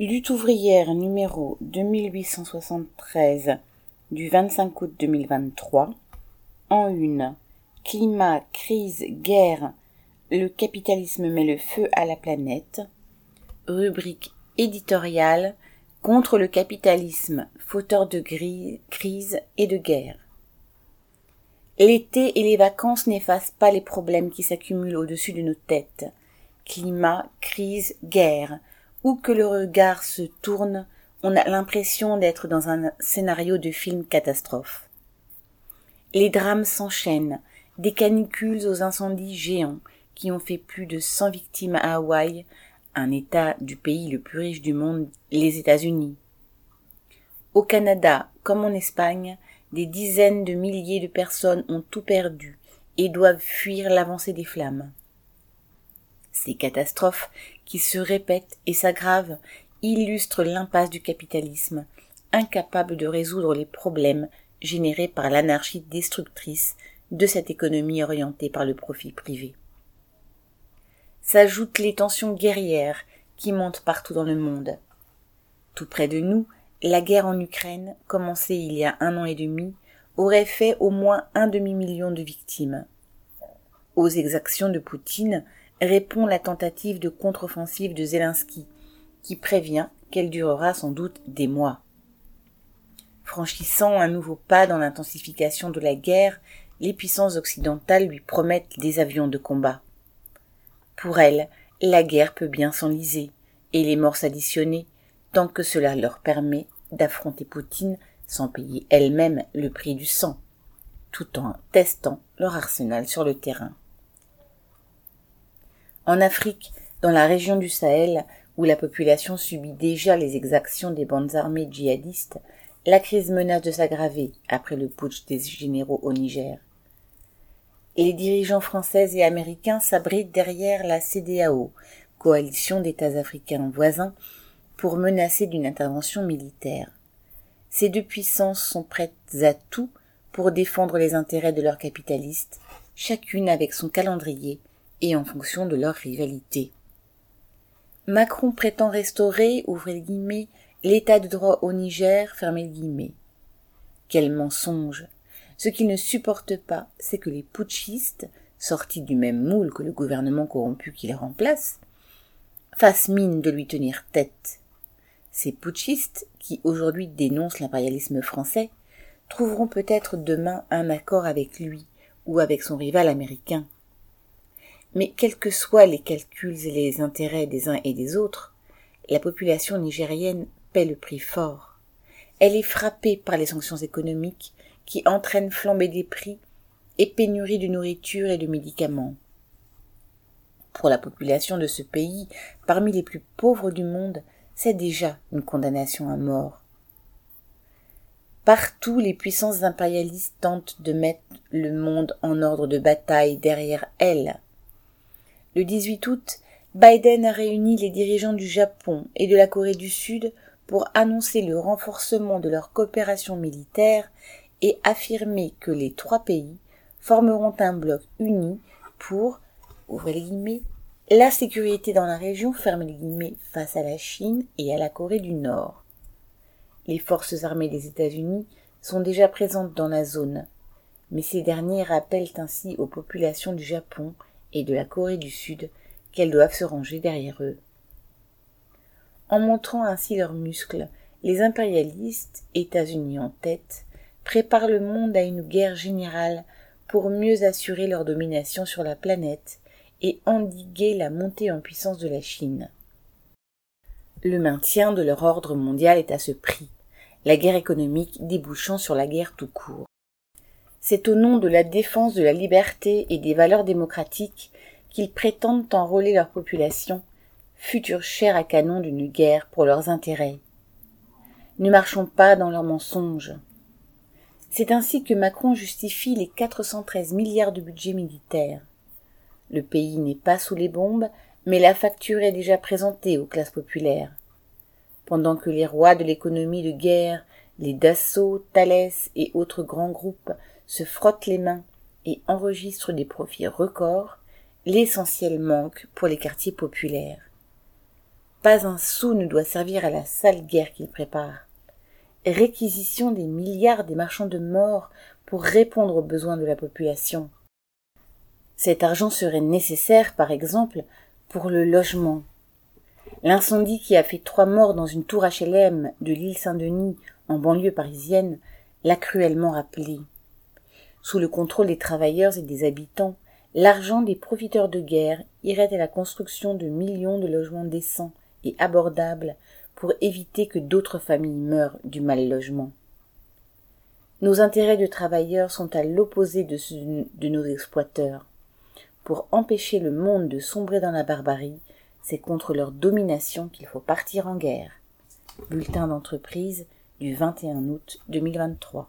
Lutte ouvrière numéro 2873 du 25 août 2023. En une. Climat, crise, guerre. Le capitalisme met le feu à la planète. Rubrique éditoriale contre le capitalisme, fauteur de crise et de guerre. L'été et les vacances n'effacent pas les problèmes qui s'accumulent au-dessus de nos têtes. Climat, crise, guerre où que le regard se tourne, on a l'impression d'être dans un scénario de film catastrophe. Les drames s'enchaînent, des canicules aux incendies géants qui ont fait plus de 100 victimes à Hawaï, un État du pays le plus riche du monde, les États-Unis. Au Canada, comme en Espagne, des dizaines de milliers de personnes ont tout perdu et doivent fuir l'avancée des flammes. Ces catastrophes, qui se répètent et s'aggravent, illustrent l'impasse du capitalisme, incapable de résoudre les problèmes générés par l'anarchie destructrice de cette économie orientée par le profit privé. S'ajoutent les tensions guerrières qui montent partout dans le monde. Tout près de nous, la guerre en Ukraine, commencée il y a un an et demi, aurait fait au moins un demi-million de victimes. Aux exactions de Poutine, répond la tentative de contre-offensive de Zelensky, qui prévient qu'elle durera sans doute des mois. Franchissant un nouveau pas dans l'intensification de la guerre, les puissances occidentales lui promettent des avions de combat. Pour elles, la guerre peut bien s'enliser et les morts s'additionner tant que cela leur permet d'affronter Poutine sans payer elles-mêmes le prix du sang, tout en testant leur arsenal sur le terrain. En Afrique, dans la région du Sahel, où la population subit déjà les exactions des bandes armées djihadistes, la crise menace de s'aggraver après le putsch des généraux au Niger. Et les dirigeants français et américains s'abritent derrière la CDAO, coalition d'États africains voisins, pour menacer d'une intervention militaire. Ces deux puissances sont prêtes à tout pour défendre les intérêts de leurs capitalistes, chacune avec son calendrier et en fonction de leur rivalité. Macron prétend restaurer, ouvrez guillemets, l'état de droit au Niger, fermez guillemets. Quel mensonge! Ce qu'il ne supporte pas, c'est que les putschistes, sortis du même moule que le gouvernement corrompu qui les remplace, fassent mine de lui tenir tête. Ces putschistes, qui aujourd'hui dénoncent l'impérialisme français, trouveront peut-être demain un accord avec lui ou avec son rival américain. Mais quels que soient les calculs et les intérêts des uns et des autres, la population nigérienne paie le prix fort. Elle est frappée par les sanctions économiques qui entraînent flambée des prix et pénurie de nourriture et de médicaments. Pour la population de ce pays, parmi les plus pauvres du monde, c'est déjà une condamnation à mort. Partout, les puissances impérialistes tentent de mettre le monde en ordre de bataille derrière elles. Le 18 août, Biden a réuni les dirigeants du Japon et de la Corée du Sud pour annoncer le renforcement de leur coopération militaire et affirmer que les trois pays formeront un bloc uni pour, la sécurité dans la région, guillemets, face à la Chine et à la Corée du Nord. Les forces armées des États-Unis sont déjà présentes dans la zone, mais ces derniers rappellent ainsi aux populations du Japon et de la Corée du Sud qu'elles doivent se ranger derrière eux. En montrant ainsi leurs muscles, les impérialistes, États-Unis en tête, préparent le monde à une guerre générale pour mieux assurer leur domination sur la planète et endiguer la montée en puissance de la Chine. Le maintien de leur ordre mondial est à ce prix, la guerre économique débouchant sur la guerre tout court. C'est au nom de la défense de la liberté et des valeurs démocratiques qu'ils prétendent enrôler leur population, future chair à canon d'une guerre pour leurs intérêts. Ne marchons pas dans leurs mensonges. C'est ainsi que Macron justifie les 413 milliards de budget militaire. Le pays n'est pas sous les bombes, mais la facture est déjà présentée aux classes populaires. Pendant que les rois de l'économie de guerre, les Dassault, Thalès et autres grands groupes se frottent les mains et enregistrent des profits records, l'essentiel manque pour les quartiers populaires. Pas un sou ne doit servir à la sale guerre qu'ils préparent. Réquisition des milliards des marchands de mort pour répondre aux besoins de la population. Cet argent serait nécessaire, par exemple, pour le logement. L'incendie qui a fait trois morts dans une tour HLM de l'île Saint-Denis, en banlieue parisienne, l'a cruellement rappelé. Sous le contrôle des travailleurs et des habitants, l'argent des profiteurs de guerre irait à la construction de millions de logements décents et abordables pour éviter que d'autres familles meurent du mal logement. Nos intérêts de travailleurs sont à l'opposé de ceux de nos exploiteurs. Pour empêcher le monde de sombrer dans la barbarie, c'est contre leur domination qu'il faut partir en guerre. Bulletin d'entreprise du 21 août 2023.